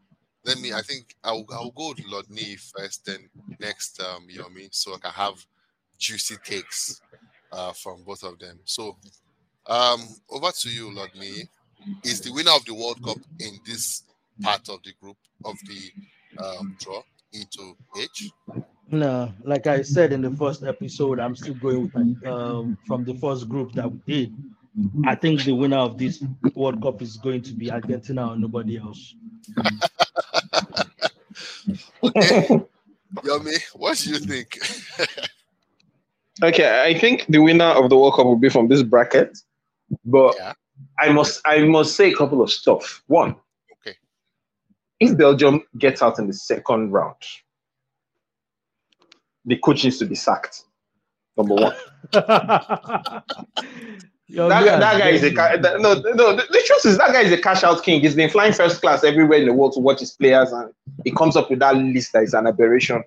Let me. I think I'll, I'll go to Lord Nee first, then next um, Yomi, so I can have juicy takes uh, from both of them. So, um, over to you, Lord Nee. Is the winner of the World Cup in this part of the group of the um, draw E to H? No, like I said in the first episode, I'm still going with um, from the first group that we did. Mm-hmm. I think the winner of this World Cup is going to be Argentina or nobody else. Okay, [LAUGHS] Yomi, what do you think? [LAUGHS] Okay, I think the winner of the World Cup will be from this bracket, but Yeah. I must I must say a couple of stuff. One, Okay. if Belgium gets out in the second round, the coach needs to be sacked. Number one. [LAUGHS] Yo, that, guy, that guy is a that- no no the, the truth is that guy is a cash out king. He's been flying first class everywhere in the world to watch his players, and he comes up with that list that is an aberration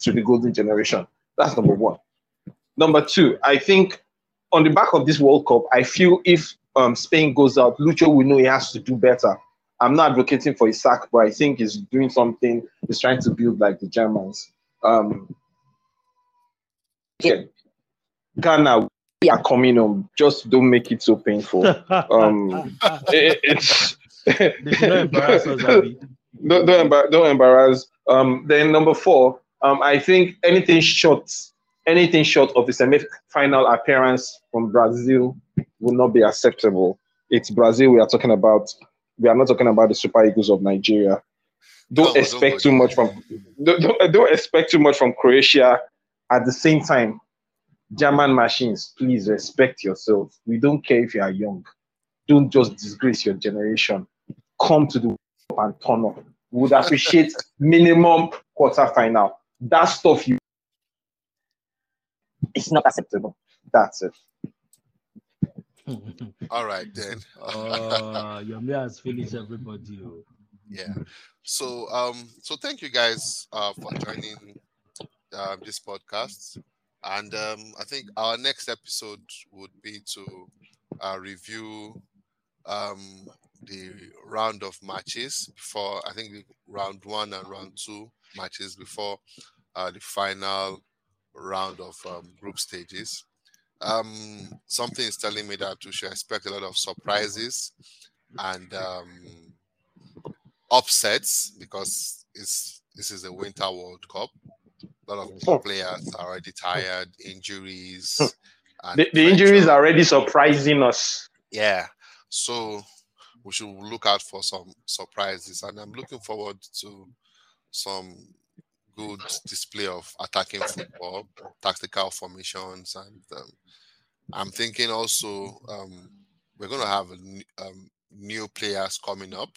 to the golden generation. That's number one. Number two, I think on the back of this World Cup, I feel if um, Spain goes out, Lucho will know he has to do better. I'm not advocating for his sack, but I think he's doing something. He's trying to build like the Germans. Um, yeah. Ghana, we are coming home. Just don't make it so painful. Um, [LAUGHS] It- it's they should not embarrass us, [LAUGHS] don't don't, embar- don't embarrass. Um, then number four, um, I think anything short, anything short of the semi-final appearance from Brazil will not be acceptable. It's Brazil we are talking about. We are not talking about the Super Eagles of Nigeria. Don't No, don't expect too much from don't, don't, don't expect too much from Croatia. At the same time, German machines, please respect yourself. We don't care if you are young. Don't just disgrace your generation. Come to the World and turn up. We would appreciate [LAUGHS] minimum quarterfinal. That stuff you it's not acceptable. That's it. [LAUGHS] All right then. uh, [LAUGHS] your man has finished everybody. oh. yeah. So um so thank you guys uh for joining uh, this podcast. And um I think our next episode would be to uh review um the round of matches before I think the round one and round two matches before uh the final round of um, group stages. Um something is telling me that we should expect a lot of surprises and um upsets because it's this is a winter World Cup. A lot of [LAUGHS] players are already tired, injuries. and The, the injuries are already surprising us. yeah. So we should look out for some surprises, and I'm looking forward to some good display of attacking football, tactical formations, and um, I'm thinking also um, we're going to have um, new players coming up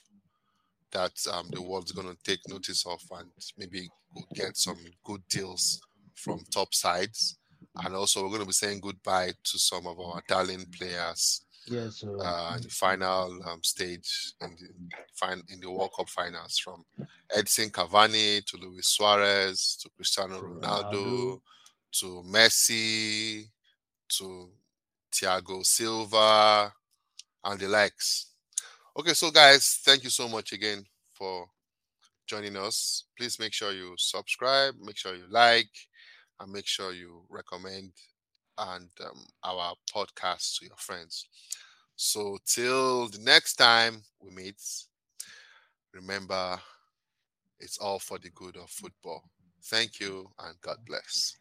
that um, the world's going to take notice of and maybe get some good deals from top sides. And also, we're going to be saying goodbye to some of our darling players Yes, so uh, in the final um, stage in the fin- in the World Cup finals, from Edson Cavani to Luis Suarez to Cristiano Ronaldo Ronaldo. to Messi to Thiago Silva and the likes. Okay, so guys, thank you so much again for joining us. Please make sure you subscribe, make sure you like, and make sure you recommend and um, our podcast to your friends. So till the next time we meet, remember it's all for the good of football. Thank you and God bless.